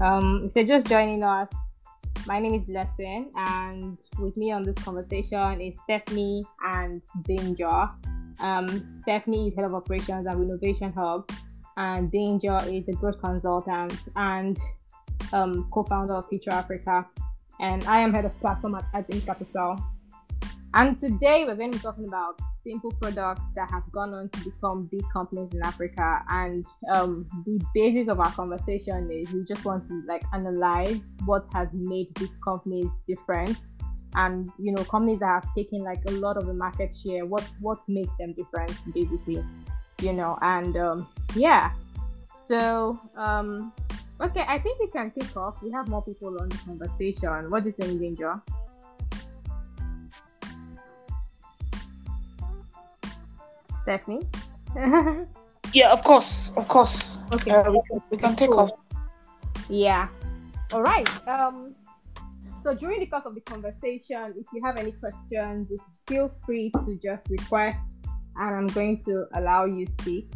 Um, if you're just joining us, my name is Blessing, and with me on this conversation is Stephanie and Danger. Um, Stephanie is head of operations at Renovation Hub, and Danger is a growth consultant and um, co-founder of Future Africa. And I am head of platform at Agent Capital. And today we're going to be talking about simple products that have gone on to become big companies in Africa. And um, the basis of our conversation is we just want to like analyze what has made these companies different, and you know companies that have taken like a lot of the market share. What what makes them different, basically, you know. And um, yeah, so um, okay, I think we can kick off. We have more people on the conversation. What do you think, Danger? Stephanie? yeah, of course, of course. Okay. Uh, we, can, we can take Cool. off. Yeah. All right. Um. So during the course of the conversation, if you have any questions, feel free to just request, and I'm going to allow you speak.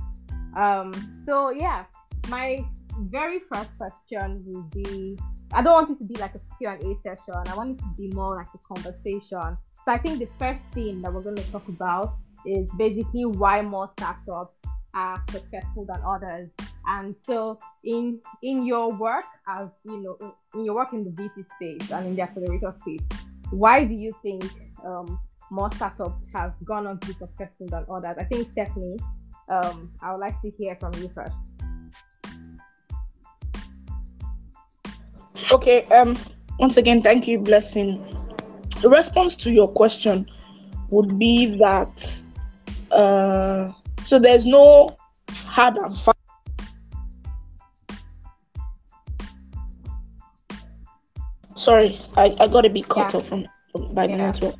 Um. So yeah, my very first question will be: I don't want it to be like a Q and A session. I want it to be more like a conversation. So I think the first thing that we're going to talk about is basically why more startups are successful than others. And so in in your work as you know in, your work in the VC space and in the accelerator space, why do you think um, more startups have gone on to be successful than others? I think Stephanie, um, I would like to hear from you first. Okay. Um. Once again, thank you, blessing. The response to your question would be that uh, so there's no hard and fast. Sorry, I, I got a bit cut Yeah. off from, from by the Yeah. network.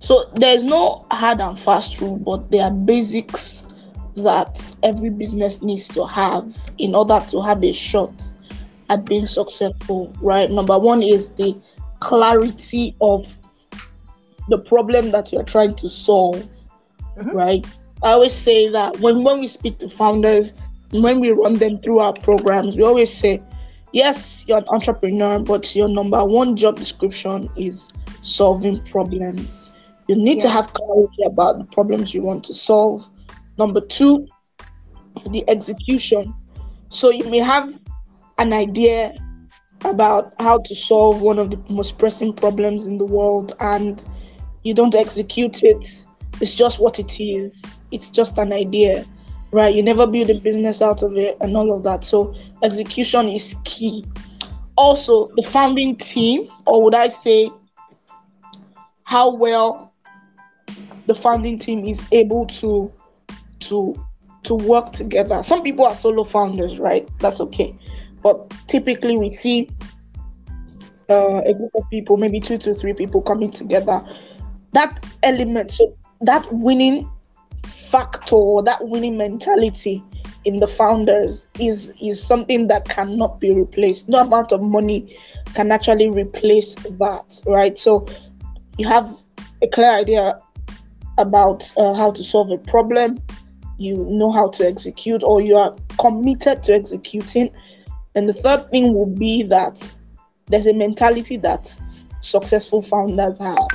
So there's no hard and fast rule, but there are basics that every business needs to have in order to have a shot at being successful, right? Number one is the clarity of the problem that you're trying to solve, Mhm. right? I always say that when, when we speak to founders, when we run them through our programs, we always say, yes, you're an entrepreneur, but your number one job description is solving problems. You need to have clarity about the problems you want to solve. Number two, the execution. So you may have an idea about how to solve one of the most pressing problems in the world and you don't execute it. It's just what it is. It's just an idea, right? You never build a business out of it and all of that. So execution is key. Also, the founding team, or would I say, how well the founding team is able to to to work together. Some people are solo founders, right? That's okay. But typically we see uh, a group of people, maybe two to three people coming together. That element, so that winning factor, that winning mentality in the founders is is something that cannot be replaced. No amount of money can actually replace that, right? So you have a clear idea about uh, how to solve a problem, you know how to execute, or you are committed to executing. And the third thing will be that there's a mentality that successful founders have.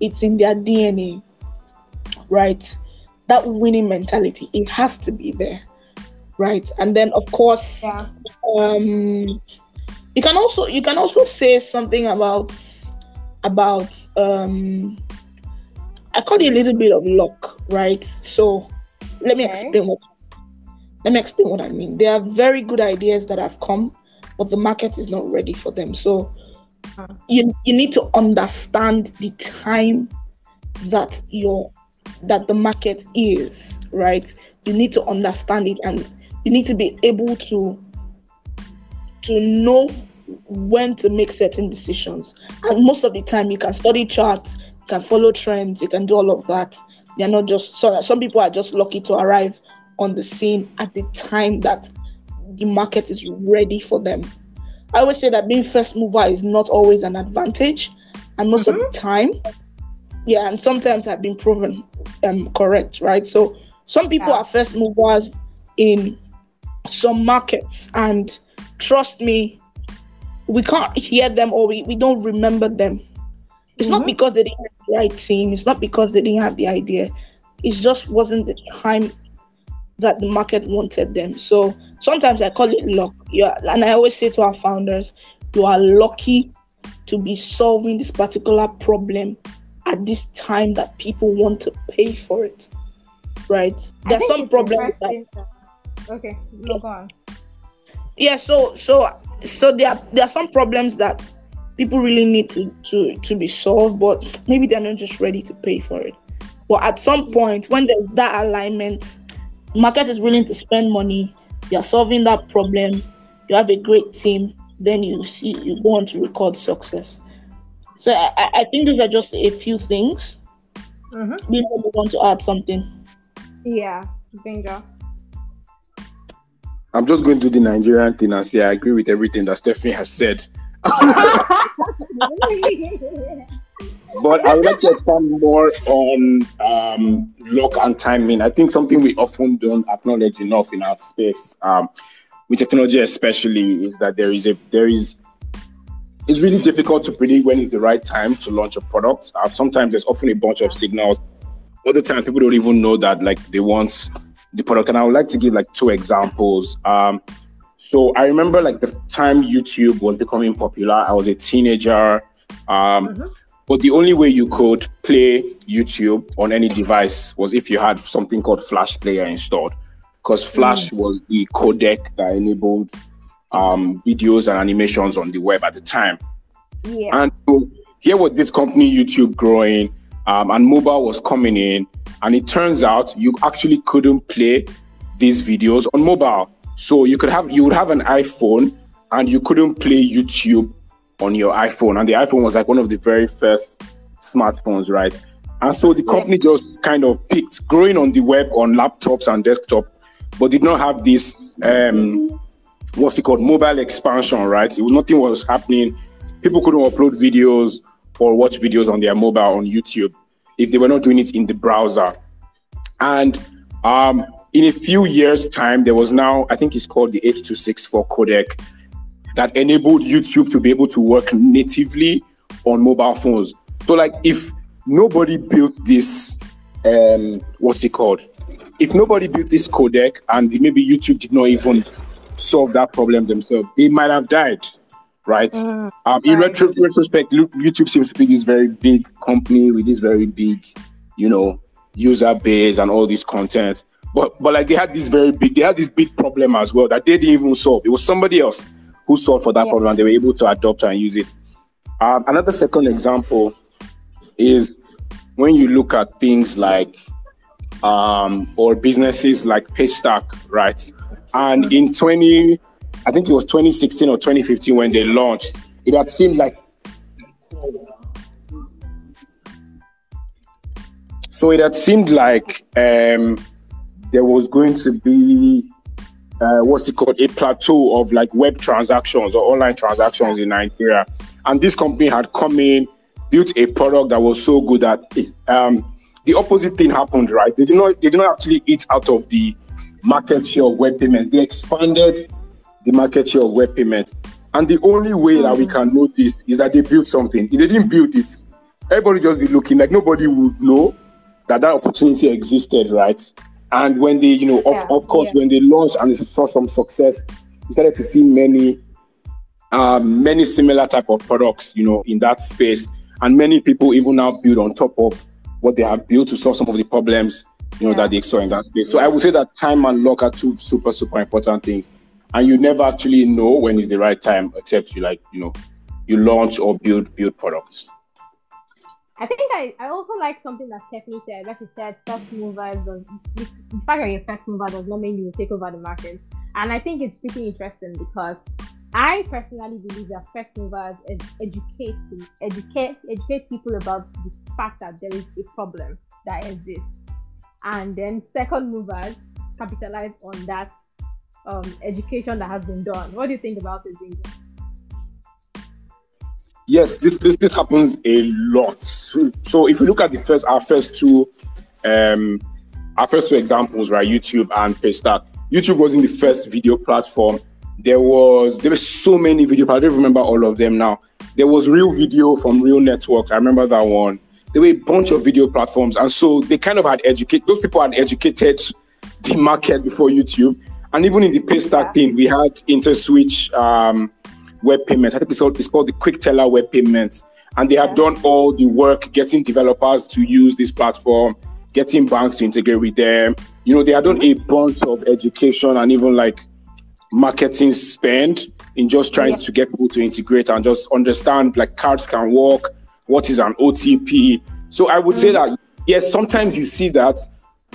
It's in their DNA, right? That winning mentality, it has to be there, right? And then, of course, Yeah. um you can also you can also say something about about um i call it a little bit of luck right so let me Okay. explain what let me explain what i mean there are very good ideas that have come but the market is not ready for them so you you need to understand the time that your that the market is right you need to understand it and you need to be able to to know when to make certain decisions. And most of the time, you can study charts, you can follow trends, you can do all of that. They're not just so some people are just lucky to arrive on the scene at the time that the market is ready for them. I always say that being first mover is not always an advantage, and most of the mm-hmm. time, yeah, and sometimes have been proven um correct, right? So some people Yeah. are first movers in some markets, and trust me, we can't hear them or we, we don't remember them. It's mm-hmm. not because they didn't have the right team, it's not because they didn't have the idea. It just wasn't the time that the market wanted them. So sometimes I call it luck. Yeah, and I always say to our founders, you are lucky to be solving this particular problem at this time that people want to pay for it. Right? There's some problems that, Okay, no, go on. Yeah, so so so there are there are some problems that people really need to to to be solved, but maybe they're not just ready to pay for it. But at some point, when there's that alignment, market is willing to spend money, you're solving that problem, you have a great team, then you see you go on to record success. So I, I think those are just a few things. Mm-hmm. You want to add something? Yeah, danger. I'm just going to do the Nigerian thing and say I agree with everything that Stephanie has said. but I would like to expand more on um, luck and timing. I think something we often don't acknowledge enough in our space, um, with technology especially, is that there is a there is it's really difficult to predict when is the right time to launch a product. Uh, sometimes there's often a bunch of signals. Other times people don't even know that like they want the product. And I would like to give like two examples. Um, so I remember like the time YouTube was becoming popular. I was a teenager. Um, mm-hmm. But the only way you could play YouTube on any device was if you had something called Flash Player installed, because Flash mm. was the codec that enabled um, videos and animations on the web at the time. Yeah. And so here was this company, YouTube, growing, um, and mobile was coming in. And it turns out you actually couldn't play these videos on mobile. So you could have you would have an iPhone and you couldn't play YouTube on your iPhone. And the iPhone was like one of the very first smartphones, right? And so the company just kind of picked growing on the web on laptops and desktop, but did not have this um, what's it called mobile expansion, right? It nothing was happening. People couldn't upload videos or watch videos on their mobile on YouTube if they were not doing it in the browser. And um, in a few years' time, there was now, I think it's called the H.264 codec that enabled YouTube to be able to work natively on mobile phones. So, like, if nobody built this, um, what's it called? If nobody built this codec and maybe YouTube did not even solve that problem themselves, they might have died, right? Mm, um, in right. Retro- retrospect, YouTube seems to be this very big company with this very big, you know, user base and all this content. But but like they had this very big, they had this big problem as well that they didn't even solve. It was somebody else who solved for that yeah. problem and they were able to adopt and use it. Um, another second example is when you look at things like um, or businesses like Paystack, right? And in 20, I think it was 2016 or 2015 when they launched, it had seemed like so it had seemed like um, there was going to be uh, what's it called a plateau of like web transactions or online transactions in Nigeria, and this company had come in, built a product that was so good that um, the opposite thing happened. Right? They did not they did not actually eat out of the market share of web payments. They expanded the market share of web payments. And the only way that we can know this is that they built something. If they didn't build it, everybody just be looking like nobody would know that that opportunity existed, right? And when they, you know, yeah. of, of course, yeah. when they launched and they saw some success, we started to see many, um, many similar type of products, you know, in that space. And many people even now build on top of what they have built to solve some of the problems you know, yeah. that they saw in that space. So I would say that time and luck are two super, super important things. And you never actually know when is the right time, except you like, you know, you launch or build build products. I think I, I also like something that Stephanie said, that she said first movers does the fact that you're first mover does not mean you will take over the market. And I think it's pretty interesting because I personally believe that first movers ed- educate educate educate people about the fact that there is a problem that exists and then second movers capitalize on that um, education that has been done. What do you think about it? Yes, this, this this happens a lot. So if you look at the first our first two um our first two examples, right? YouTube and Paystack. YouTube wasn't the first video platform There was there were so many video. I don't remember all of them now. There was Real Video from Real Network. I remember that one. There were a bunch of video platforms, and so they kind of had educated. Those people had educated the market before YouTube, and even in the Paystack thing, we had InterSwitch um, web payments. I think it's called, it's called the Quickteller web payments, and they had done all the work getting developers to use this platform, getting banks to integrate with them. You know, they had done a bunch of education and even like marketing spend in just trying Yeah. to get people to integrate and just understand like cards can work, what is an OTP. So I would say that yes, sometimes you see that,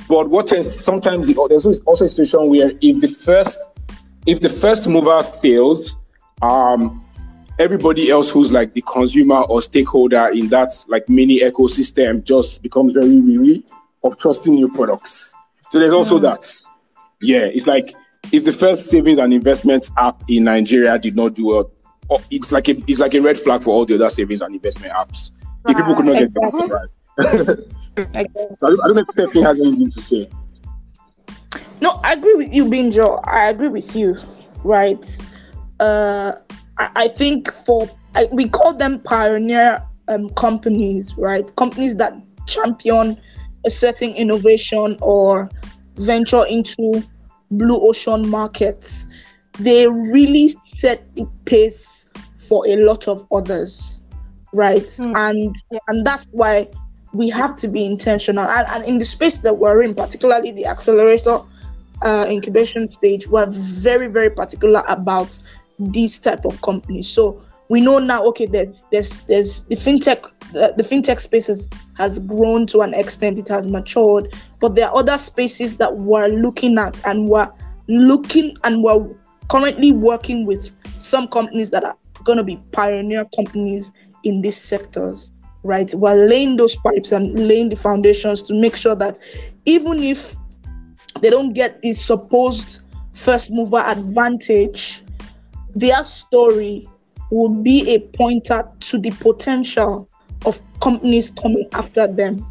but what tends sometimes the, there's also a situation where if the first if the first mover fails, um, everybody else who's like the consumer or stakeholder in that like mini ecosystem just becomes very weary of trusting new products. So there's also that. Yeah, it's like if the first savings and investments app in Nigeria did not do well, it's like a it's like a red flag for all the other savings and investment apps. If people could not get that Exactly. right. I don't, I don't know if Stephanie has anything to say. No, I agree with you, Binjo. I agree with you, right? Uh, I, I think for I, we call them pioneer um, companies, right? Companies that champion a certain innovation or venture into blue ocean markets. They really set the pace for a lot of others, right? Hmm. And Yeah. and that's why we have to be intentional. And, and in the space that we're in, particularly the accelerator uh, incubation stage, we're very, very particular about these type of companies. So we know now, okay, there's there's there's the fintech the, the fintech space has, has grown to an extent, it has matured, but there are other spaces that we're looking at and we're looking and we're currently working with some companies that are going to be pioneer companies in these sectors right? We're laying those pipes and laying the foundations to make sure that even if they don't get this supposed first mover advantage their story will be a pointer to the potential of companies coming after them.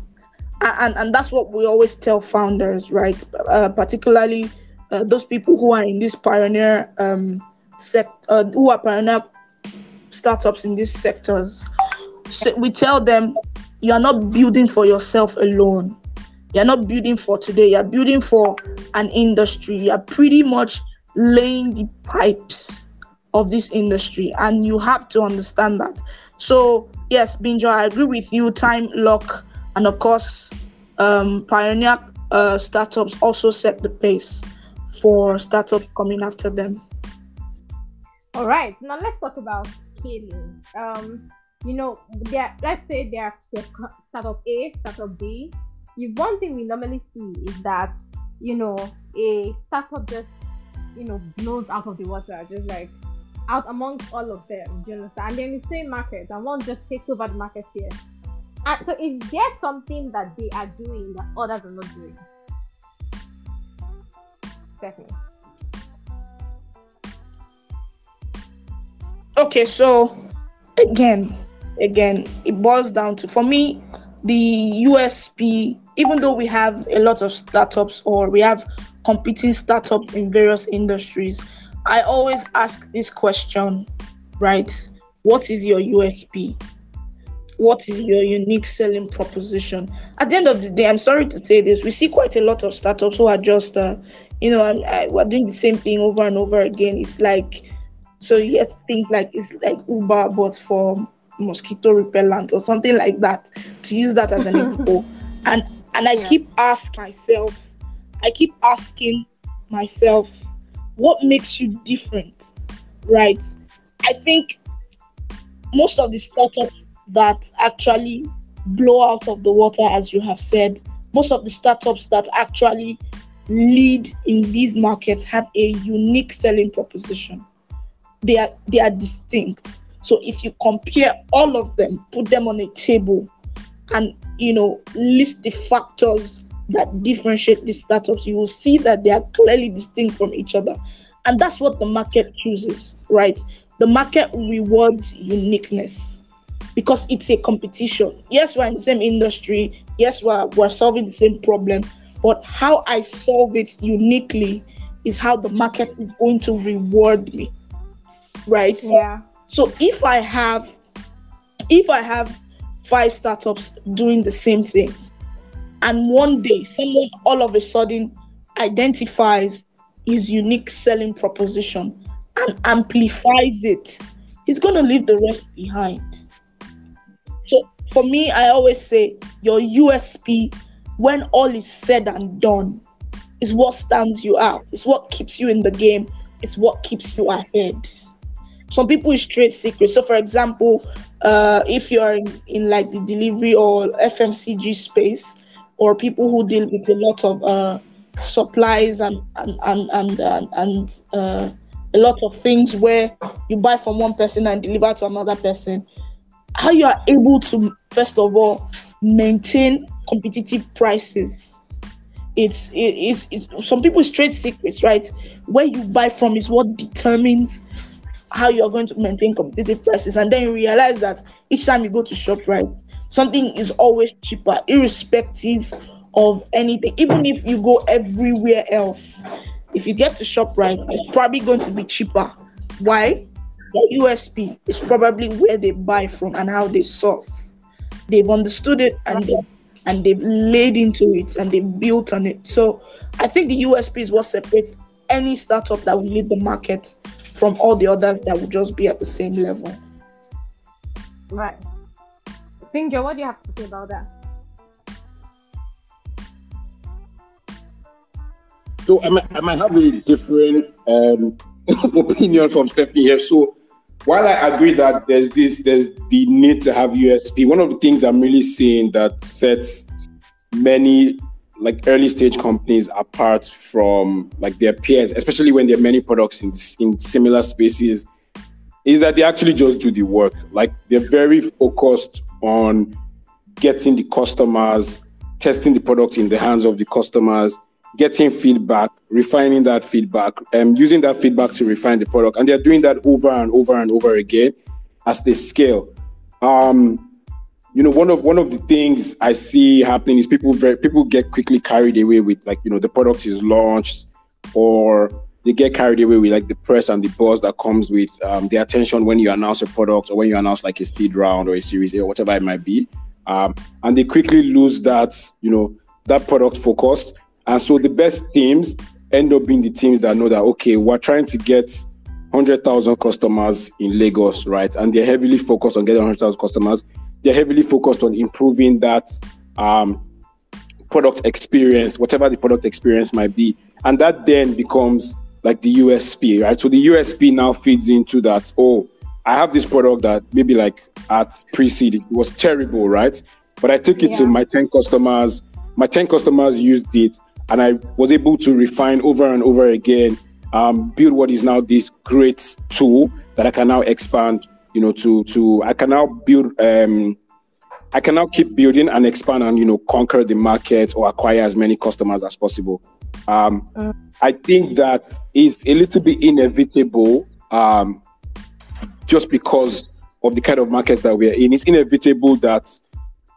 A- and and that's what we always tell founders right? Uh, particularly uh, those people who are in this pioneer um sect uh, who are pioneer startups in these sectors. So we tell them you are not building for yourself alone. You're not building for today. You're building for an industry. You're pretty much laying the pipes of this industry and you have to understand that. So yes binjo i agree with you. Time luck and of course um, pioneer uh, startups also set the pace for startup coming after them All right, now let's talk about scaling. Um, you know. Let's say there co- startup A, startup B. You one thing we normally see is that you know a startup just you know blows out of the water, just like out amongst all of them. Do you understand? And then the same market, and one just takes over the market here. And so, is there something that they are doing that others are not doing? Stephanie. okay so again again it boils down to for me the usp even though we have a lot of startups or we have competing startups in various industries i always ask this question right? What is your usp what is your unique selling proposition? At the end of the day i'm sorry to say this we see quite a lot of startups who are just uh, you know I, I, uh, we're doing the same thing over and over again it's like so you get things like it's like Uber, but for mosquito repellent or something like that. To use that as an example, and and I Yeah. keep asking myself, I keep asking myself, what makes you different, right? I think most of the startups that actually blow out of the water, as you have said, most of the startups that actually lead in these markets have a unique selling proposition. They are they are distinct. So if you compare all of them put them on a table and you know list the factors that differentiate these startups you will see that they are clearly distinct from each other. And that's what the market chooses right? The market rewards uniqueness because it's a competition. Yes we're in the same industry. Yes we're, we're solving the same problem but how i solve it uniquely is how the market is going to reward me. Right? Yeah. So if I have if I have five startups doing the same thing, and one day someone all of a sudden identifies his unique selling proposition and amplifies it, he's going to leave the rest behind. So for me, I always say your USP, when all is said and done, is what stands you out. It's what keeps you in the game. It's what keeps you ahead. Some people is trade secrets. So, for example, uh, if you are in, in like the delivery or FMCG space, or people who deal with a lot of uh, supplies and and and and, and, and uh, a lot of things where you buy from one person and deliver to another person how you are able to first of all maintain competitive prices. It's it, it's, it's some people's trade secrets right? Where you buy from is what determines how you're going to maintain competitive prices. And then you realize that each time you go to Shoprite something is always cheaper irrespective of anything. Even if you go everywhere else if you get to Shoprite it's probably going to be cheaper. Why? The usp is probably where they buy from and how they source. They've understood it and they, and they've laid into it and they've built on it so i think the usp is what separates any startup that will lead the market from all the others that will just be at the same level. Right. Pinjo, what do you have to say about that? So I might, I might have a different um, opinion from Stephanie here. So while I agree that there's this, there's the need to have USP. One of the things I'm really seeing that sets many like early stage companies apart from like their peers, especially when there are many products in, in similar spaces, is that they actually just do the work. Like they're very focused on getting the customers, testing the product in the hands of the customers, getting feedback, refining that feedback, and um, using that feedback to refine the product. And they're doing that over and over and over again as they scale. Um, you know one of one of the things i see happening is people very people get quickly carried away with like you know the product is launched or they get carried away with like the press and the buzz that comes with um, the attention when you announce a product or when you announce like a speed round or a series A or whatever it might be um, and they quickly lose that you know that product focused and so the best teams end up being the teams that know that okay we're trying to get 100,000 customers in Lagos, right? And they're heavily focused on getting 100,000 customers they're heavily focused on improving that um, product experience, whatever the product experience might be. And that then becomes like the USP, right? So the USP now feeds into that, oh, I have this product that maybe like at pre-seed, it was terrible, right? But I took it yeah. to my 10 customers. My 10 customers used it and I was able to refine over and over again, um, build what is now this great tool that I can now expand you know, to to I can now build um I can now keep building and expand and you know conquer the market or acquire as many customers as possible. Um. I think that is a little bit inevitable um, just because of the kind of markets that we're in. It's inevitable that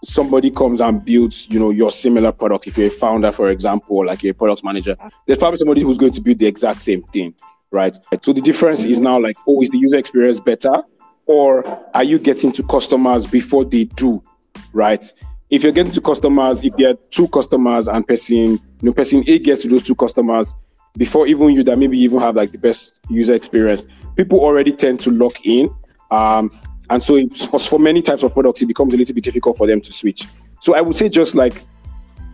somebody comes and builds, you know, your similar product. If you're a founder, for example, like you're a product manager, there's probably somebody who's going to build the exact same thing, right? So the difference is now like, oh, is the user experience better? or are you getting to customers before they do, right? If you're getting to customers, if there are two customers and person, you know, person A gets to those two customers before even you that maybe even have like the best user experience, people already tend to lock in. Um, and so for many types of products, it becomes a little bit difficult for them to switch. So I would say just like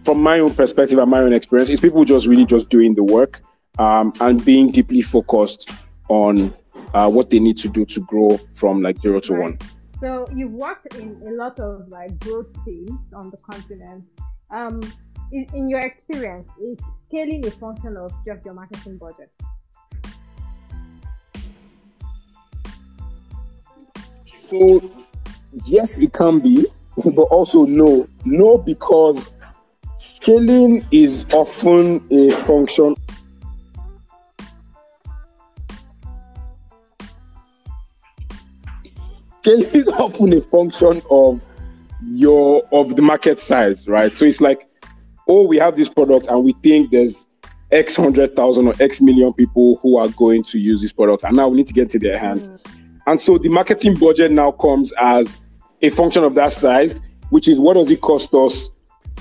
from my own perspective and my own experience, is people just really just doing the work um, and being deeply focused on uh, what they need to do to grow from like zero to right. one. So you've worked in a lot of like growth teams on the continent. Um, in, in your experience, is scaling a function of just your marketing budget? So yes, it can be, but also no. No, because scaling is often a function scaling often a function of your of the market size, right? So it's like, oh, we have this product and we think there's X hundred thousand or X million people who are going to use this product, and now we need to get to their hands. Mm. And so the marketing budget now comes as a function of that size, which is what does it cost us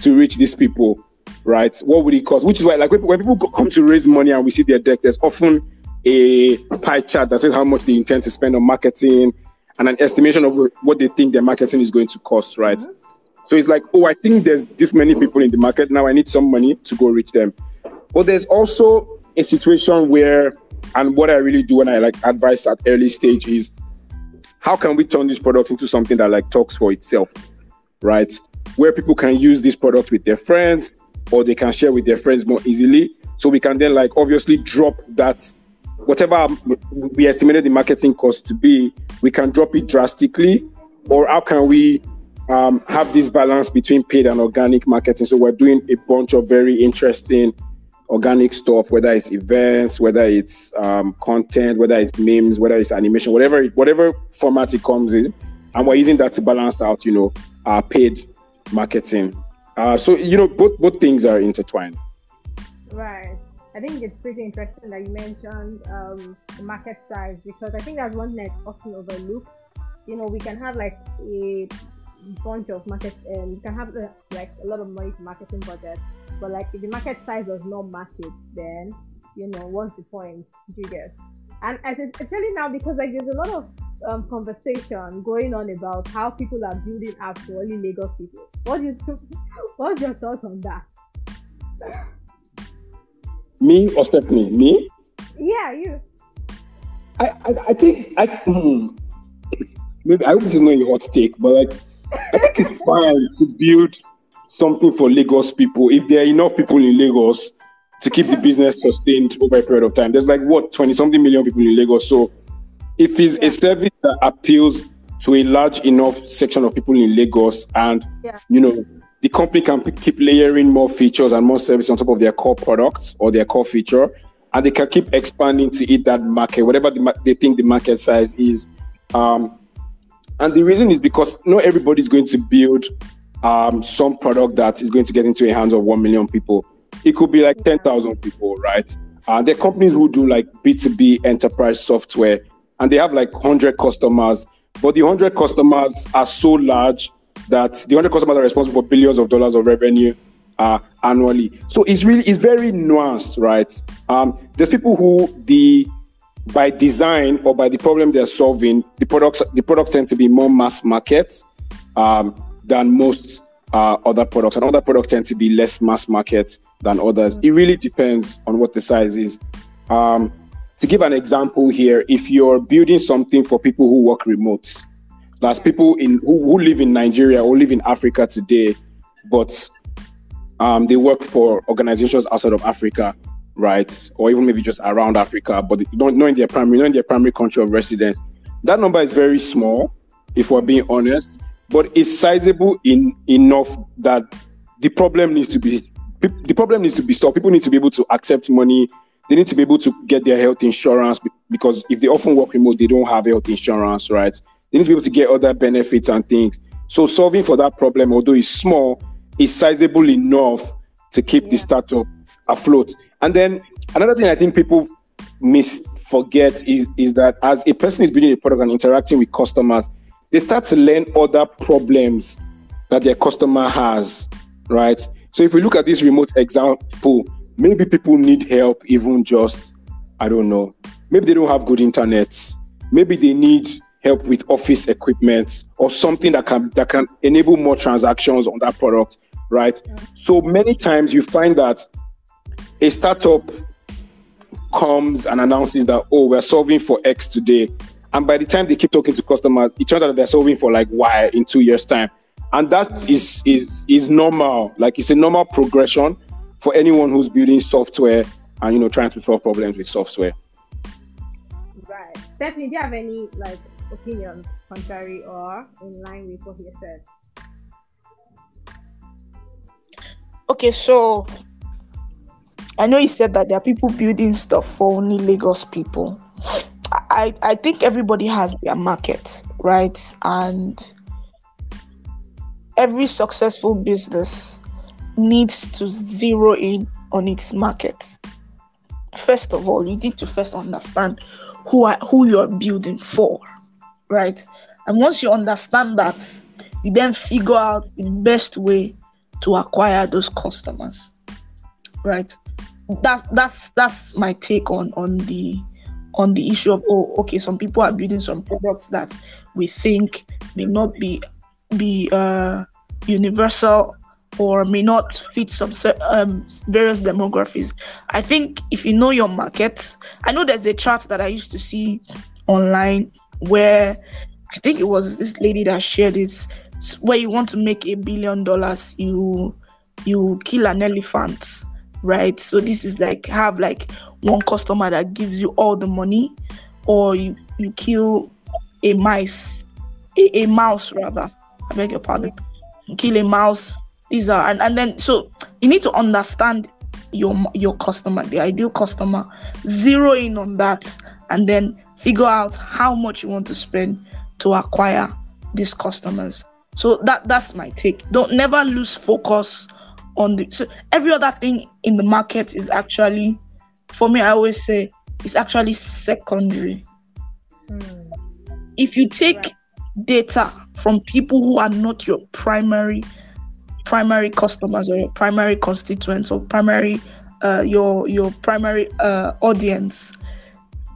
to reach these people, right? What would it cost? Which is why, like, when people come to raise money and we see their deck, there's often a pie chart that says how much they intend to spend on marketing and an estimation of what they think their marketing is going to cost, right? Mm-hmm. So it's like, oh, I think there's this many people in the market. Now I need some money to go reach them. But there's also a situation where, and what I really do when I like advise at early stage is how can we turn this product into something that like talks for itself, right? Where people can use this product with their friends or they can share with their friends more easily. So we can then like obviously drop that whatever we estimated the marketing cost to be, we can drop it drastically, or how can we um, have this balance between paid and organic marketing? So we're doing a bunch of very interesting organic stuff, whether it's events, whether it's um, content, whether it's memes, whether it's animation, whatever whatever format it comes in, and we're using that to balance out, you know, our paid marketing. Uh, so you know, both both things are intertwined. Right. I think it's pretty interesting that you mentioned um, the market size because I think that's one thing that's often overlooked. You know, we can have like a bunch of market, and um, we can have uh, like a lot of money to marketing budget, but like if the market size does not match it, then you know what's the point? Do you get? And I said especially now because like there's a lot of um, conversation going on about how people are building apps for only Lagos people. What do you? What's your thoughts on that? Me or Stephanie? Me? Yeah, you. I, I, I think I hmm, maybe I hope this is not a hot take, but like I think it's fine to build something for Lagos people if there are enough people in Lagos to keep the business sustained over a period of time. There's like what 20 something million people in Lagos. So if it's yeah. a service that appeals to a large enough section of people in Lagos and yeah. you know the company can keep layering more features and more services on top of their core products or their core feature, and they can keep expanding to eat that market, whatever the, they think the market size is. Um, and the reason is because not everybody is going to build um, some product that is going to get into the hands of 1 million people. It could be like 10,000 people, right? Uh, there are companies who do like B2B enterprise software and they have like 100 customers, but the 100 customers are so large that the 100 customers are responsible for billions of dollars of revenue uh, annually. So it's really it's very nuanced, right? Um, there's people who the by design or by the problem they're solving, the products the products tend to be more mass markets um, than most uh, other products, and other products tend to be less mass market than others. It really depends on what the size is. Um, to give an example here, if you're building something for people who work remote, there's people in who, who live in Nigeria or live in Africa today, but um, they work for organizations outside of Africa, right? Or even maybe just around Africa, but don't know in their primary, not in their primary country of residence. That number is very small, if we're being honest, but it's sizable in enough that the problem needs to be the problem needs to be stopped. People need to be able to accept money. They need to be able to get their health insurance because if they often work remote, they don't have health insurance, right? They need to be able to get other benefits and things. So solving for that problem, although it's small, is sizable enough to keep yeah. the startup afloat. And then another thing I think people miss forget is, is that as a person is building a product and interacting with customers, they start to learn other problems that their customer has, right? So if we look at this remote example, maybe people need help even just, I don't know, maybe they don't have good internet. Maybe they need help with office equipment or something that can that can enable more transactions on that product, right? So many times you find that a startup comes and announces that oh we're solving for X today, and by the time they keep talking to customers, it turns out that they're solving for like Y in two years time, and that is is is normal. Like it's a normal progression for anyone who's building software and you know trying to solve problems with software. Right. Stephanie, do you have any like opinions contrary or in line with what he said? Okay, so I know you said that there are people building stuff for only Lagos people. I, I think everybody has their market, right? And every successful business needs to zero in on its market, first of all, you need to first understand who are, who you're building for, right? And once you understand that, you then figure out the best way to acquire those customers, right? That that's that's my take on on the on the issue of oh okay some people are building some products that we think may not be be uh universal or may not fit some um, various demographics. I think if you know your market, I know there's a chart that I used to see online where I think it was this lady that shared it, where you want to make a billion dollars, you you kill an elephant, right? So this is like have like one customer that gives you all the money, or you you kill a mice, a, a mouse rather. I beg your pardon. You kill a mouse these are and, and then so you need to understand your your customer the ideal customer zero in on that and then figure out how much you want to spend to acquire these customers so that that's my take don't never lose focus on the so every other thing in the market is actually for me i always say it's actually secondary mm. if you take right. data from people who are not your primary primary customers or your primary constituents or primary uh, your your primary uh, audience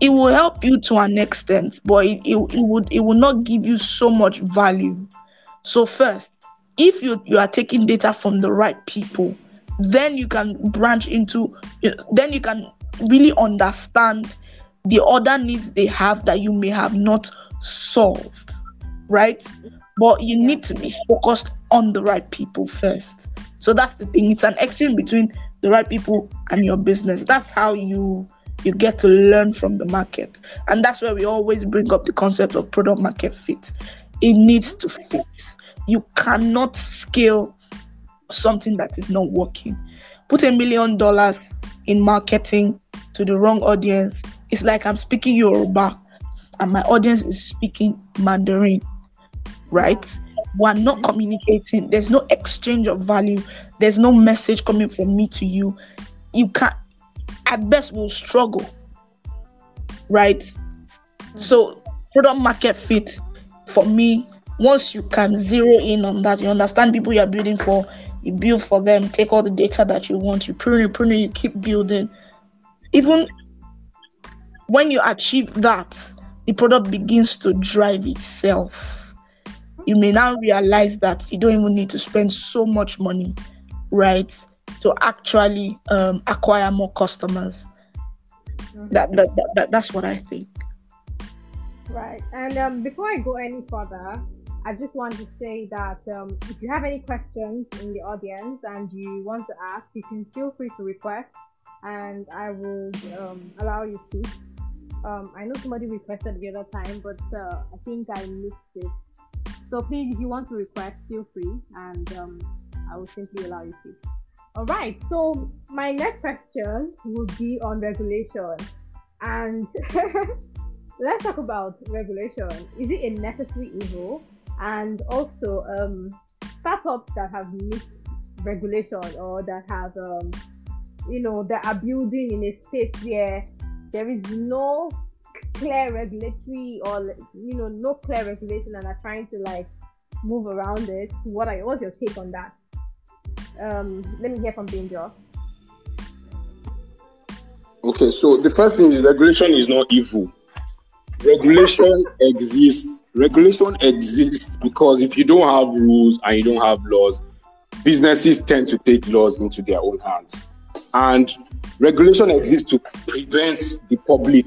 it will help you to an extent but it, it, it would it will not give you so much value so first if you you are taking data from the right people then you can branch into then you can really understand the other needs they have that you may have not solved right but you need to be focused on the right people first. So that's the thing. It's an exchange between the right people and your business. That's how you you get to learn from the market. And that's where we always bring up the concept of product market fit. It needs to fit. You cannot scale something that is not working. Put a million dollars in marketing to the wrong audience. It's like I'm speaking Yoruba and my audience is speaking Mandarin right? We're not communicating. There's no exchange of value. There's no message coming from me to you. You can't, at best, we'll struggle, right? So, product market fit for me, once you can zero in on that, you understand people you're building for, you build for them, take all the data that you want, you prune it, prune you keep building. Even when you achieve that, the product begins to drive itself you may now realize that you don't even need to spend so much money, right, to actually um, acquire more customers. That, that, that, that, that's what I think. Right. And um, before I go any further, I just want to say that um, if you have any questions in the audience and you want to ask, you can feel free to request and I will um, allow you to. Um, I know somebody requested the other time, but uh, I think I missed it. So please, if you want to request, feel free, and um, I will simply allow you to. All right. So my next question would be on regulation, and let's talk about regulation. Is it a necessary evil? And also, um, startups that have missed regulation or that have, um, you know, that are building in a space where there is no clear regulatory or you know no clear regulation and are trying to like move around it. What are what's your take on that? Um let me hear from danger okay so the first thing is regulation is not evil regulation exists regulation exists because if you don't have rules and you don't have laws businesses tend to take laws into their own hands and regulation exists to prevent the public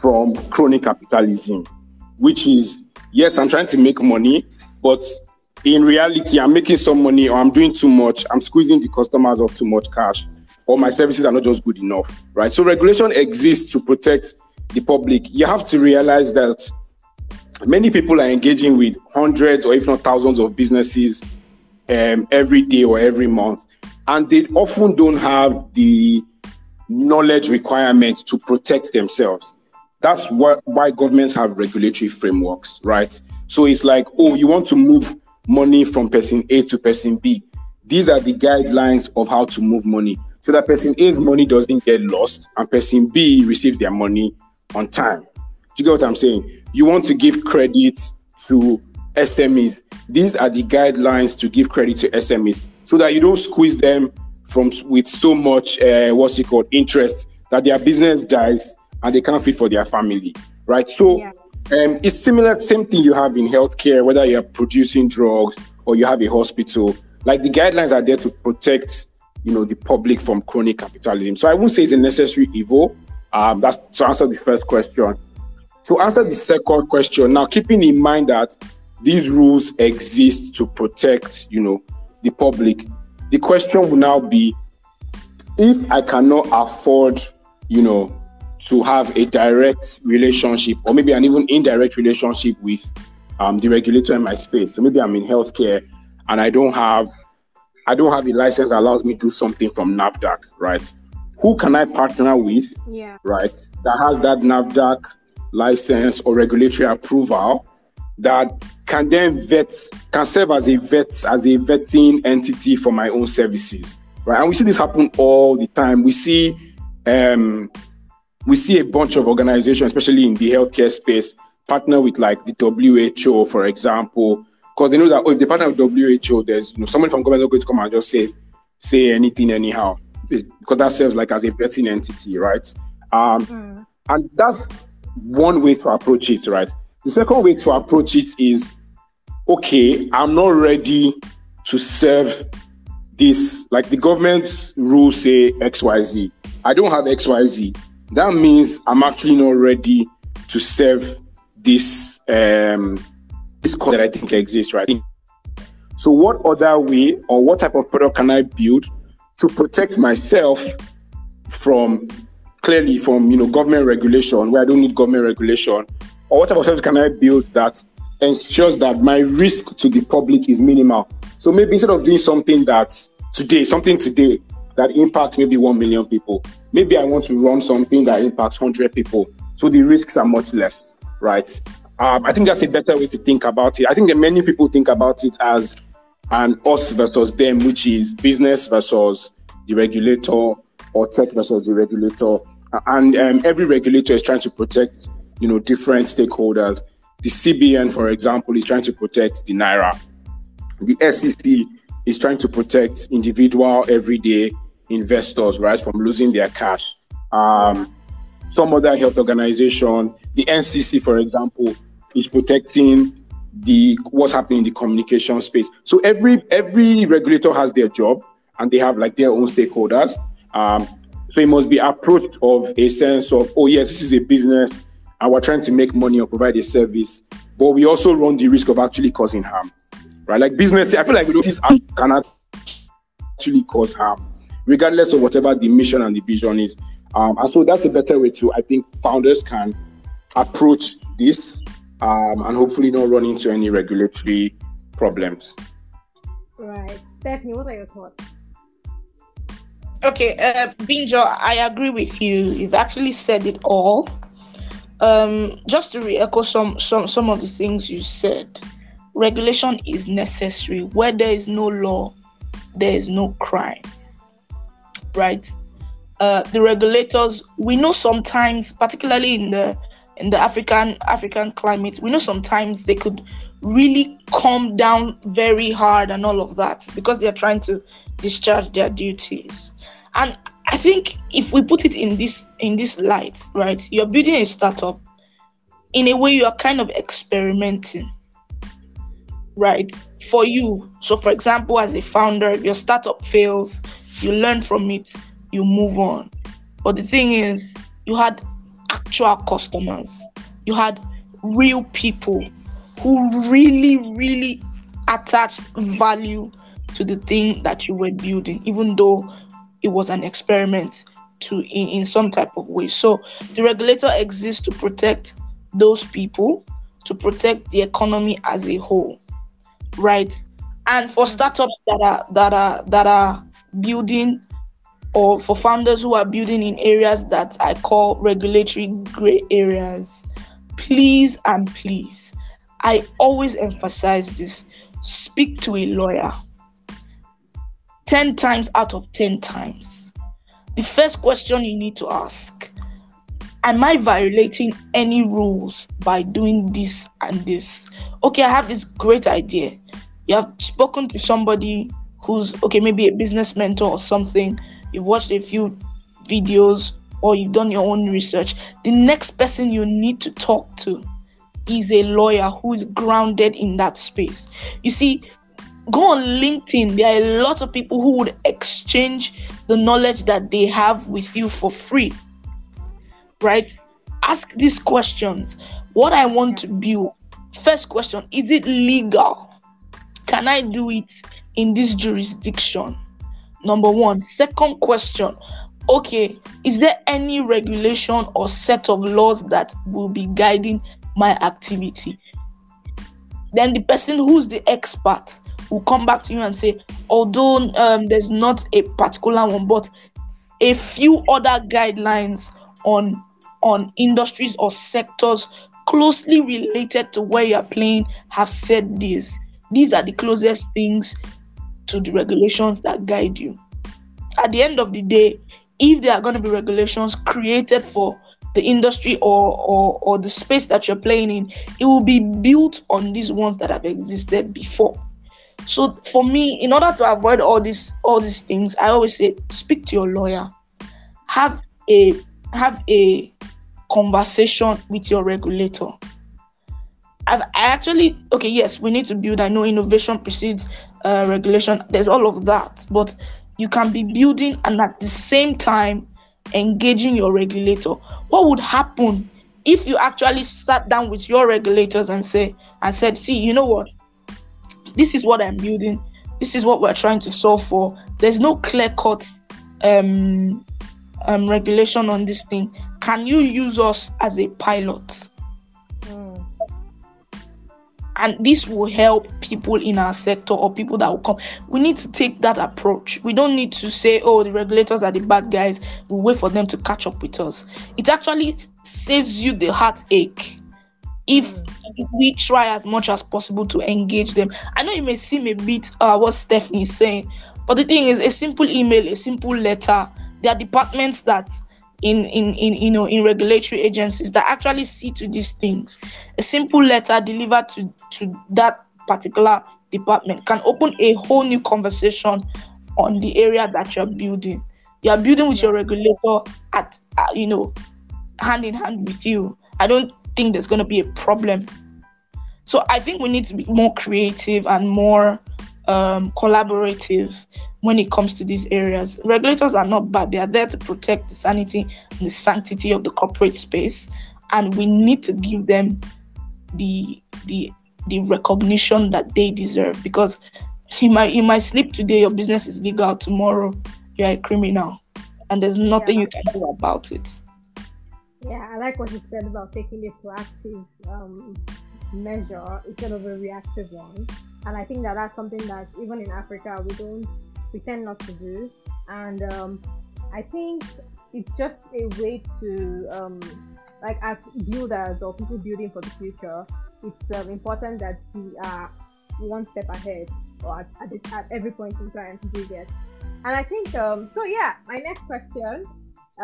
from crony capitalism, which is yes, I'm trying to make money, but in reality, I'm making some money or I'm doing too much. I'm squeezing the customers of too much cash, or my services are not just good enough, right? So regulation exists to protect the public. You have to realize that many people are engaging with hundreds or if not thousands of businesses um, every day or every month, and they often don't have the knowledge requirements to protect themselves. That's why governments have regulatory frameworks, right? So it's like, oh, you want to move money from person A to person B. These are the guidelines of how to move money. so that person A's money doesn't get lost and person B receives their money on time. Do you get what I'm saying? You want to give credit to SMEs. These are the guidelines to give credit to SMEs so that you don't squeeze them from with so much uh, what's it called interest that their business dies and they can't feed for their family, right? So yeah. um, it's similar, same thing you have in healthcare, whether you're producing drugs or you have a hospital. Like the guidelines are there to protect, you know, the public from chronic capitalism. So I won't say it's a necessary evil. Um, that's to answer the first question. To answer the second question. Now, keeping in mind that these rules exist to protect, you know, the public. The question will now be if I cannot afford, you know, to have a direct relationship or maybe an even indirect relationship with um, the regulator in my space. So maybe I'm in healthcare and I don't have I don't have a license that allows me to do something from NAFDAC, right? Who can I partner with? Yeah. Right. That has that NAFDAC license or regulatory approval that can then vet, can serve as a vet, as a vetting entity for my own services, right? And we see this happen all the time. We see, um, we see a bunch of organizations, especially in the healthcare space, partner with like the WHO, for example, because they know that oh, if they partner with WHO, there's you know someone from government not going to come and just say say anything anyhow, because that serves like as a vetting entity, right? Um, mm. And that's one way to approach it, right? The second way to approach it is okay, I'm not ready to serve this. Like the government's rules say XYZ. I don't have XYZ. That means I'm actually not ready to serve this um this that I think exists, right? So what other way or what type of product can I build to protect myself from clearly from you know government regulation where I don't need government regulation or what type of service can I build that ensures that my risk to the public is minimal? So maybe instead of doing something that's today, something today that impacts maybe 1 million people, maybe I want to run something that impacts 100 people. So the risks are much less, right? Um, I think that's a better way to think about it. I think that many people think about it as an us versus them, which is business versus the regulator or tech versus the regulator. And um, every regulator is trying to protect you know, different stakeholders. The CBN, for example, is trying to protect the Naira. The SEC is trying to protect individual, everyday investors, right, from losing their cash. Um, some other health organization, the NCC, for example, is protecting the what's happening in the communication space. So every every regulator has their job, and they have like their own stakeholders. Um, so it must be approached of a sense of, oh yes, this is a business and we're trying to make money or provide a service, but we also run the risk of actually causing harm, right? Like business, I feel like this can actually cause harm, regardless of whatever the mission and the vision is. Um, and so that's a better way to, I think, founders can approach this um, and hopefully not run into any regulatory problems. Right. Stephanie, what are your thoughts? Okay, uh, Binjo, I agree with you. You've actually said it all um, just to re-echo some some some of the things you said regulation is necessary where there is no law there is no crime right uh, the regulators we know sometimes particularly in the in the african african climate we know sometimes they could really come down very hard and all of that because they're trying to discharge their duties and I think if we put it in this in this light, right? You're building a startup. In a way, you are kind of experimenting, right? For you. So, for example, as a founder, if your startup fails, you learn from it, you move on. But the thing is, you had actual customers. You had real people who really, really attached value to the thing that you were building, even though it was an experiment to in, in some type of way. So the regulator exists to protect those people, to protect the economy as a whole. Right. And for mm-hmm. startups that are that are that are building or for founders who are building in areas that I call regulatory gray areas, please and please, I always emphasize this speak to a lawyer 10 times out of 10 times, the first question you need to ask Am I violating any rules by doing this and this? Okay, I have this great idea. You have spoken to somebody who's okay, maybe a business mentor or something. You've watched a few videos or you've done your own research. The next person you need to talk to is a lawyer who is grounded in that space. You see, go on LinkedIn. There are a lot of people who would exchange the knowledge that they have with you for free. Right? Ask these questions. What I want to build. First question Is it legal? Can I do it in this jurisdiction? Number one. Second question Okay, is there any regulation or set of laws that will be guiding my activity? Then the person who's the expert will come back to you and say, although um, there's not a particular one, but a few other guidelines on on industries or sectors closely related to where you're playing have said this. These are the closest things to the regulations that guide you. At the end of the day, if there are going to be regulations created for the industry or, or or the space that you're playing in, it will be built on these ones that have existed before. So for me, in order to avoid all these all these things, I always say speak to your lawyer. Have a have a conversation with your regulator. I've, actually okay, yes, we need to build. I know innovation precedes uh, regulation. There's all of that, but you can be building and at the same time engaging your regulator. What would happen if you actually sat down with your regulators and say and said, "See, you know what? this is what I'm building. This is what we're trying to solve for. There's no clear cut um, um, regulation on this thing. Can you use us as a pilot? And this will help people in our sector or people that will come. We need to take that approach. We don't need to say, oh, the regulators are the bad guys. We'll wait for them to catch up with us. It actually saves you the heartache if we try as much as possible to engage them. I know it may seem a bit uh, what Stephanie is saying, but the thing is, a simple email, a simple letter. There are departments that in in in you know in regulatory agencies that actually see to these things. A simple letter delivered to to that particular department can open a whole new conversation on the area that you're building. You are building with your regulator at uh, you know hand in hand with you. I don't think there's going to be a problem. So I think we need to be more creative and more um, collaborative when it comes to these areas. Regulators are not bad, they are there to protect the sanity and the sanctity of the corporate space, and we need to give them the the the recognition that they deserve because you might you might sleep today, your business is legal tomorrow, you're a criminal, and there's nothing yeah. you can do about it. Yeah, I like what you said about taking a proactive um, measure instead of a reactive one. And I think that that's something that even in Africa we don't we tend not to do. And um, I think it's just a way to um, like as builders or people building for the future, it's um, important that we are one step ahead or at, at, at every point in time to do that. And I think um, so. Yeah, my next question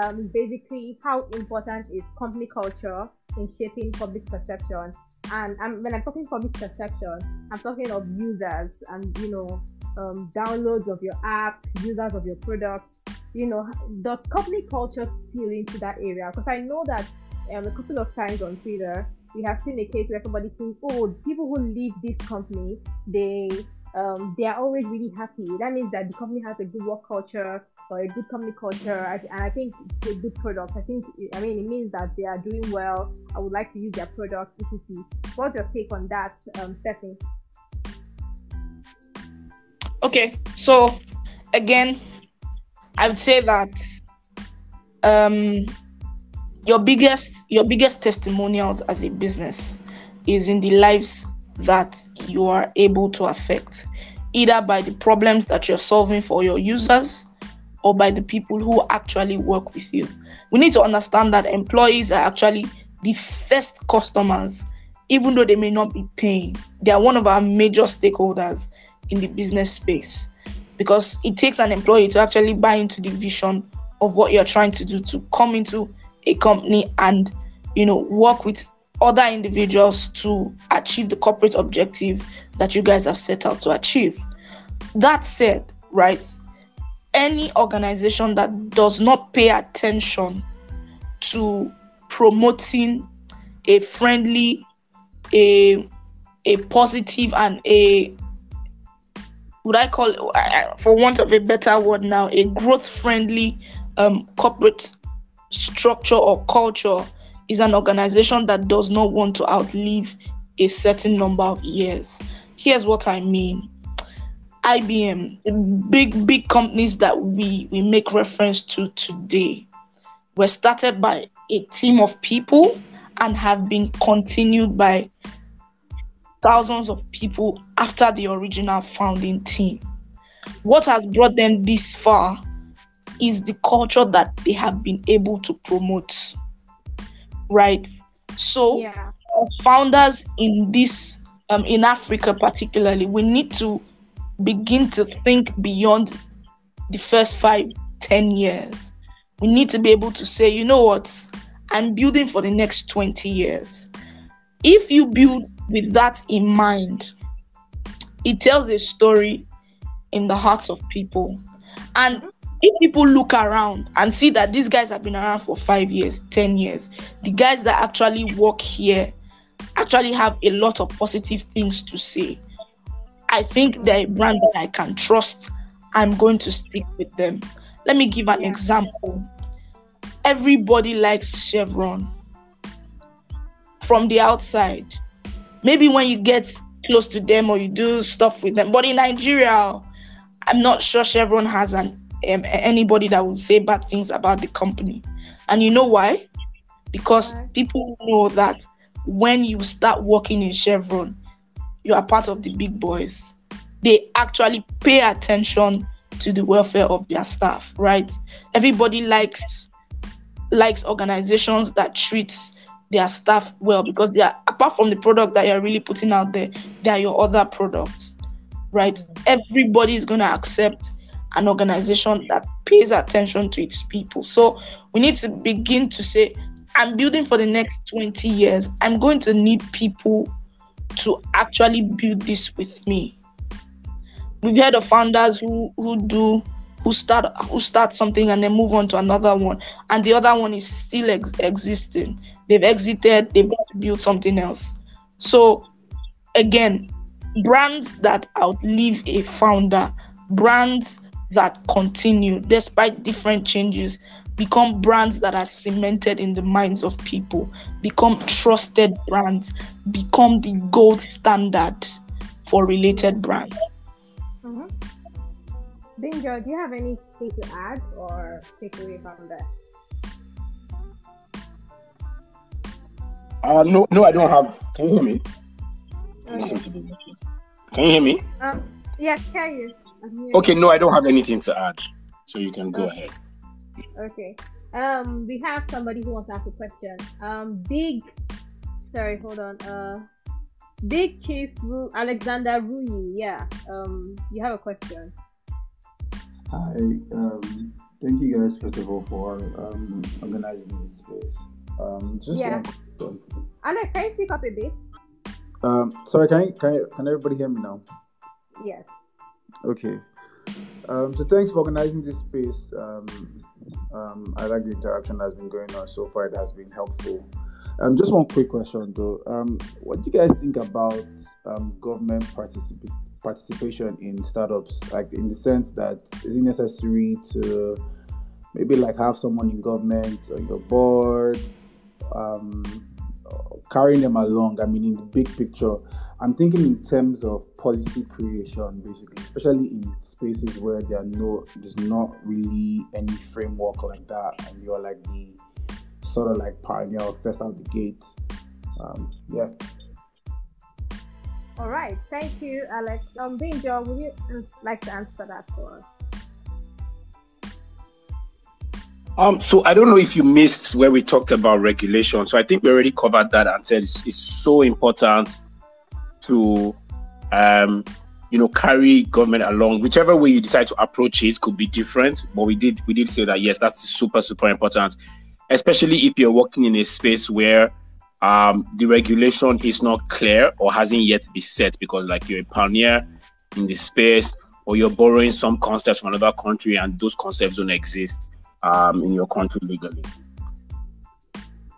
um, basically how important is company culture in shaping public perception. And I'm, when I'm talking public perception, I'm talking of users and you know um, downloads of your app, users of your product. You know, does company culture spill into that area? Because I know that um, a couple of times on Twitter, we have seen a case where somebody says, "Oh, people who leave this company, they um, they are always really happy. That means that the company has a good work culture a good company culture, and I think it's a good product. I think, I mean, it means that they are doing well. I would like to use their product, etc. What's your take on that, um, Stephanie? Okay, so again, I would say that um, your biggest your biggest testimonials as a business is in the lives that you are able to affect, either by the problems that you're solving for your users or by the people who actually work with you. We need to understand that employees are actually the first customers, even though they may not be paying. They are one of our major stakeholders in the business space because it takes an employee to actually buy into the vision of what you're trying to do to come into a company and you know work with other individuals to achieve the corporate objective that you guys have set out to achieve. That said, right, any organization that does not pay attention to promoting a friendly, a a positive and a would I call it, for want of a better word now, a growth friendly um, corporate structure or culture is an organization that does not want to outlive a certain number of years. Here's what I mean. IBM, big big companies that we we make reference to today were started by a team of people and have been continued by thousands of people after the original founding team. What has brought them this far is the culture that they have been able to promote. Right? So, Yeah. founders in this, um, in Africa particularly, we need to begin to think beyond the first five, ten years. We need to be able to say, you know what, I'm building for the next 20 years. If you build with that in mind, it tells a story in the hearts of people. And if people look around and see that these guys have been around for five years, 10 years, the guys that actually work here actually have a lot of positive things to say. I think they're a brand that I can trust. I'm going to stick with them. Let me give an Yeah. example. Everybody likes Chevron from the outside. Maybe when you get close to them or you do stuff with them. But in Nigeria, I'm not sure Chevron has an um, anybody that will say bad things about the company. And you know why? Because people know that when you start working in Chevron, you are part of the big boys. They actually pay attention to the welfare of their staff, right? Everybody likes likes organizations that treats their staff well because they are apart from the product that you're really putting out there, they are your other products, right? Everybody is gonna accept an organization that pays attention to its people. So we need to begin to say, I'm building for the next 20 years. I'm going to need people to actually build this with me. We've heard of founders who who do who start who start something and then move on to another one, and the other one is still ex- existing. They've exited. They've got to build something else. So again, brands that outlive a founder, brands that continue despite different changes, become brands that are cemented in the minds of people, become trusted brands, become the gold standard for related brands. Mm-hmm. Binjo, do you have anything to add or take away from that? Uh, no, no, I don't have. Can you hear me? Okay. Can you hear me? Um, yeah, can you? Okay, no, I don't have anything to add. So you can go ahead. Okay. Um, we have somebody who wants to ask a question. Um, big. Sorry, hold on. Uh, Big Chief Ru- Alexander Rui. Yeah. Um, you have a question. Hi, um, thank you guys first of all for um, organizing this space. Um, just Yeah. one. Alex, can you speak up a bit? Um, sorry, can you, can you, can everybody hear me now? Yes. Okay. Um, so thanks for organizing this space. Um, um, I like the interaction that's been going on so far. It has been helpful. Um, just one quick question though. Um, what do you guys think about um, government particip- participation in startups? Like in the sense that is it necessary to maybe like have someone in government on your board, um, carrying them along? I mean, in the big picture, I'm thinking in terms of policy creation, basically, especially in spaces where there are no, there's not really any framework like that, and you're like the sort of like pioneer or first out the gate. Um, yeah. All right. Thank you, Alex. Um, Binjo, would you uh, like to answer that for us? Um, so I don't know if you missed where we talked about regulation. So I think we already covered that and said it's, it's so important to um, you know, carry government along. Whichever way you decide to approach it could be different, but we did we did say that yes, that's super super important, especially if you're working in a space where um, the regulation is not clear or hasn't yet been set because like you're a pioneer in the space or you're borrowing some concepts from another country and those concepts don't exist um, in your country legally.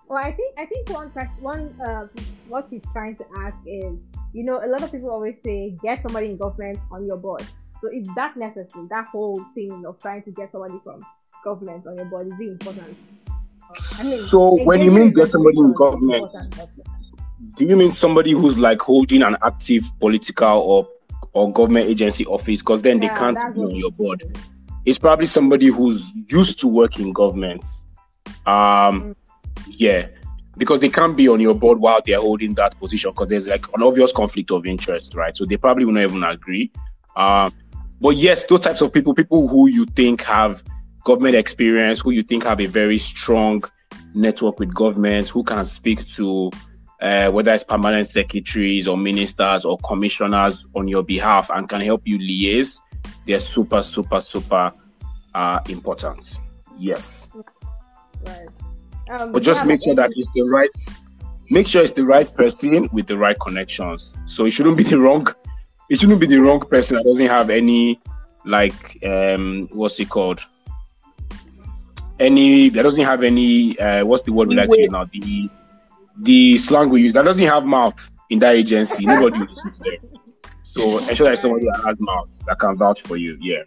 Well, I think I think one one uh, what he's trying to ask is, you know, a lot of people always say get somebody in government on your board. So is that necessary? That whole thing of trying to get somebody from government on your board is it important? I mean, so when you mean get somebody in government, do you mean somebody who's like holding an active political or or government agency office? Because then yeah, they can't be on your board. It's probably somebody who's used to work in government. Um, mm. yeah, because they can't be on your board while they're holding that position because there's like an obvious conflict of interest, right? So they probably will not even agree. Um, but yes, those types of people, people who you think have government experience, who you think have a very strong network with government, who can speak to uh, whether it's permanent secretaries or ministers or commissioners on your behalf and can help you liaise, they're super, super, super uh, important. Yes. Right. Um, but just make sure that it's the right. Make sure it's the right person with the right connections. So it shouldn't be the wrong. It shouldn't be the wrong person that doesn't have any, like, um, what's it called? any that doesn't have any uh, what's the word we like to use now the the slang we use that doesn't have mouth in that agency nobody listen there so ensure that somebody that has mouth that can vouch for you yeah.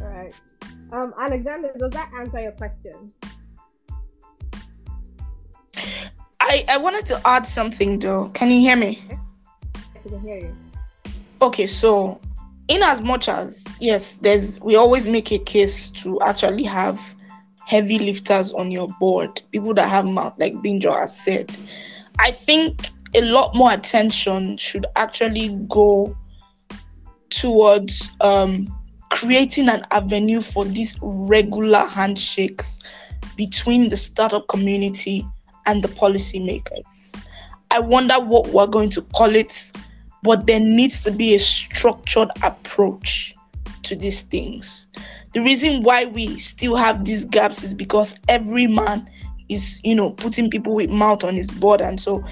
All right um alexander does that answer your question? I i wanted to add something though. Can you hear me? I can hear you. Okay so in as much as yes there's we always make a case to actually have heavy lifters on your board people that have mouth like binjo has said. I think a lot more attention should actually go towards um, creating an avenue for these regular handshakes between the startup community and the policymakers. I wonder what we're going to call it but there needs to be a structured approach to these things. The reason why we still have these gaps is because every man is, you know, putting people with mouth on his board. And so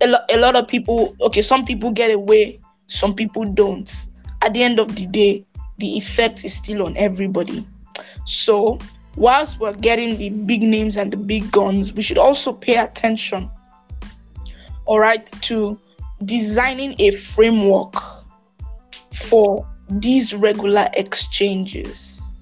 a, lo- a lot of people, okay, some people get away, some people don't. At the end of the day, the effect is still on everybody. So, whilst we're getting the big names and the big guns, we should also pay attention, all right, to designing a framework for these regular exchanges.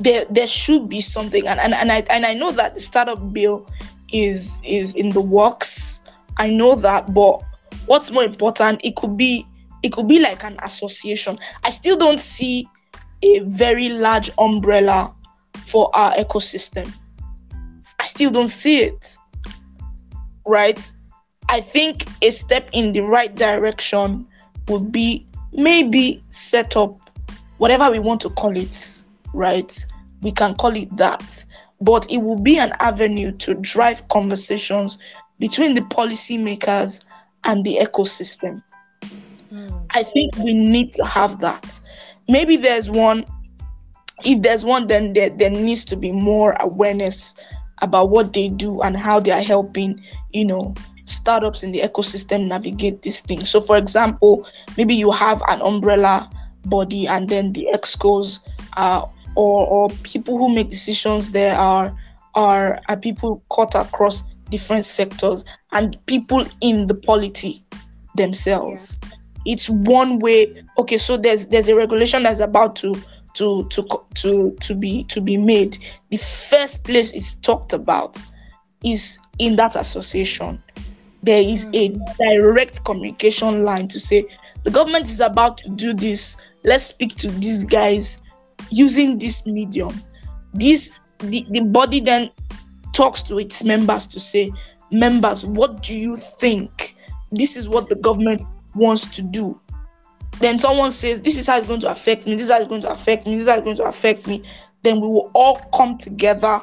There, there should be something, and, and, and I and I know that the startup bill is is in the works. I know that, but what's more important, it could be it could be like an association. I still don't see a very large umbrella for our ecosystem. I still don't see it. Right? I think a step in the right direction would be maybe set up whatever we want to call it, right? We can call it that. But it will be an avenue to drive conversations between the policymakers and the ecosystem. Mm. I think we need to have that. Maybe there's one, if there's one, then there, there needs to be more awareness about what they do and how they are helping, you know, startups in the ecosystem navigate this thing. So, for example, maybe you have an umbrella body, and then the excos uh, or or people who make decisions there are are are people cut across different sectors and people in the polity themselves. Yeah. It's one way. Okay, so there's there's a regulation that's about to to to to to be to be made. The first place it's talked about is in that association there is a mm. direct communication line to say the government is about to do this let's speak to these guys using this medium this the, the body then talks to its members to say members what do you think? This is what the government wants to do. Then someone says this is how it's going to affect me. This is how it's going to affect me. This is how it's going to affect me. Then we will all come together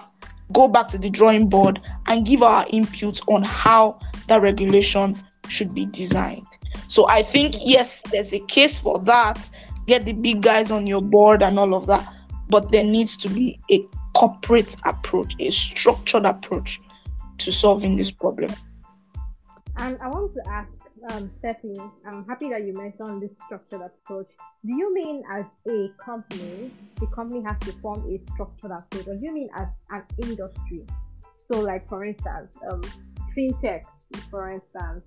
go back to the drawing board and give our input on how that regulation should be designed. So I think yes, there's a case for that. Get the big guys on your board and all of that, but there needs to be a corporate approach, a structured approach to solving this problem. And I want to ask um, Stephanie, I'm happy that you mentioned this structured approach. Do you mean as a company, the company has to form a structured approach, or do you mean as an industry? So, like for instance, um, fintech, for instance,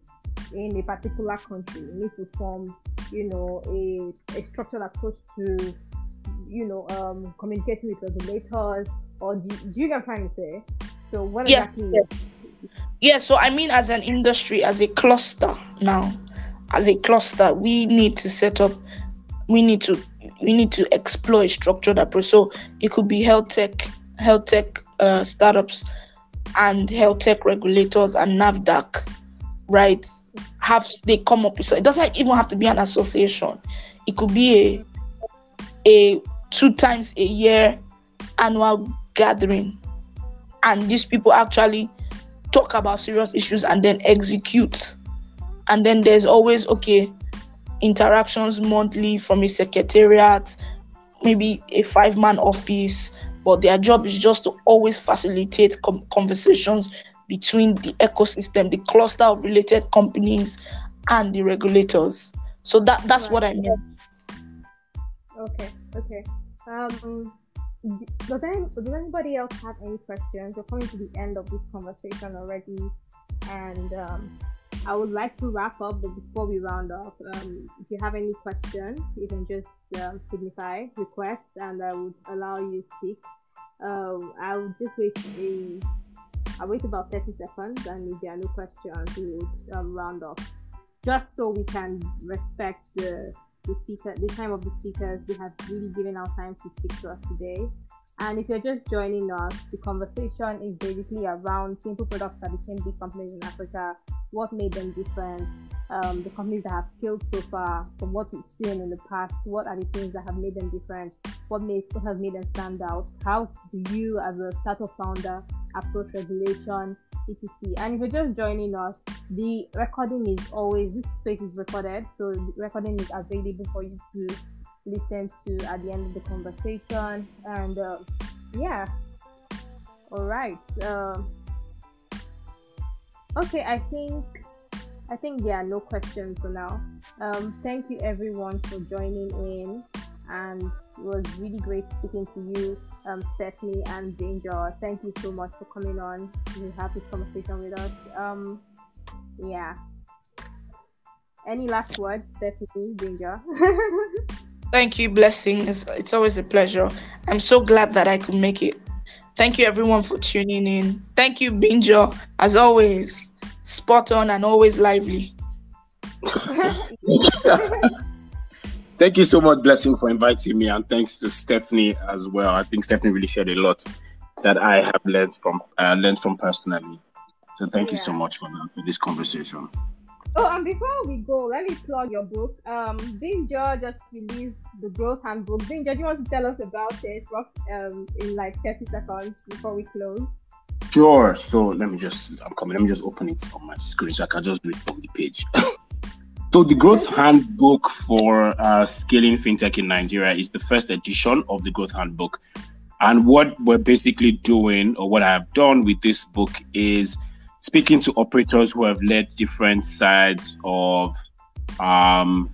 in a particular country, you need to form, you know, a, a structured approach to, you know, um, communicating with regulators, or do, do you get what I'm trying to say? So, what yes, exactly? Yes yeah, so I mean, as an industry, as a cluster now, as a cluster, we need to set up, we need to, we need to explore a structured approach. So it could be health tech, health tech uh, startups, and health tech regulators and NAFDAC, right? Have they come up with? So it doesn't even have to be an association. It could be a a two times a year annual gathering, and these people actually talk about serious issues and then execute. And then there's always, okay, interactions monthly from a secretariat, maybe a five man office, but their job is just to always facilitate com- conversations between the ecosystem, the cluster of related companies, and the regulators. So that that's what I meant. Okay, okay. Um, does, any, does anybody else have any questions? We're coming to the end of this conversation already, and um, I would like to wrap up. But before we round off, um, if you have any questions, you can just um, signify request, and I would allow you to speak. Uh, I will just wait a. I'll wait about 30 seconds, and if there are no questions, we would um, round off, just so we can respect the the speaker, the time of the speakers. They have really given our time to speak to us today. And if you're just joining us, the conversation is basically around simple products that became big companies in Africa, what made them different, um, the companies that have scaled so far from what we've seen in the past, what are the things that have made them different, what, made, what has made them stand out, how do you as a startup founder approach regulation, etc. And if you're just joining us, the recording is always this space is recorded, so the recording is available for you to listen to at the end of the conversation. And uh, yeah, all right. Uh, okay, I think I think there are no questions for now. Um, thank you everyone for joining in, and it was really great speaking to you um, Stephanie and Danger. Thank you so much for coming on to have this conversation with us. Um, yeah. Any last words, Stephanie, Danger? Thank you, Blessing. It's, it's always a pleasure. I'm so glad that I could make it. Thank you, everyone, for tuning in. Thank you, Binjo, as always. Spot on and always lively. Thank you so much, Blessing, for inviting me, and thanks to Stephanie as well. I think Stephanie really shared a lot that I have learned from uh, learned from personally. So thank yeah. you so much for, that, for this conversation. Oh, and before we go, let me plug your book. Um, Binjo just released the Growth Handbook. Binjo, do you want to tell us about it rough, um, in like 30 seconds before we close? Sure. So let me just, I'm coming. Let me just open it on my screen so I can just read from the page. So the Growth Handbook for uh, Scaling FinTech in Nigeria is the first edition of the Growth Handbook. And what we're basically doing, or what I have done with this book, is speaking to operators who have led different sides of um,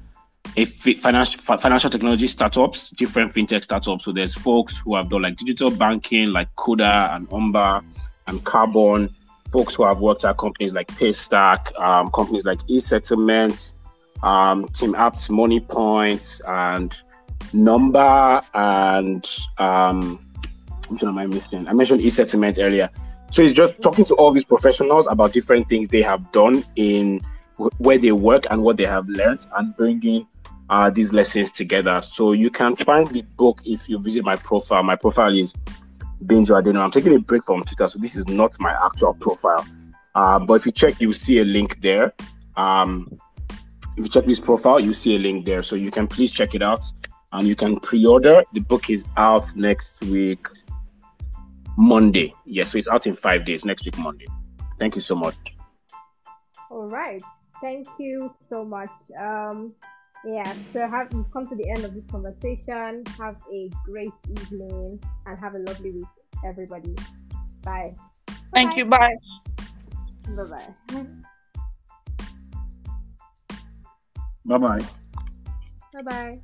a financial financial technology startups, different fintech startups. So there's folks who have done like digital banking, like Kuda and Umba and Carbon. Folks who have worked at companies like Paystack, um, companies like eSettlement, um, TeamApt, Money Points, and Nomba, and um, which one am I missing? I mentioned e-settlement earlier. So it's just talking to all these professionals about different things they have done in where they work and what they have learned, and bringing uh, these lessons together. So you can find the book if you visit my profile. My profile is Binjo Adeno. I'm taking a break from Twitter, so this is not my actual profile. Uh, but if you check, you'll see a link there. Um, if you check this profile, you see a link there. So you can please check it out and you can pre-order. The book is out next week, Monday. Yes, so it's out in five days, next week, Monday. Thank you so much. All right. thank you so much. Um, yeah, so have we've come to the end of this conversation. Have a great evening and have a lovely week, everybody. Bye. Thank you. Bye. Bye bye. Bye bye. Bye bye.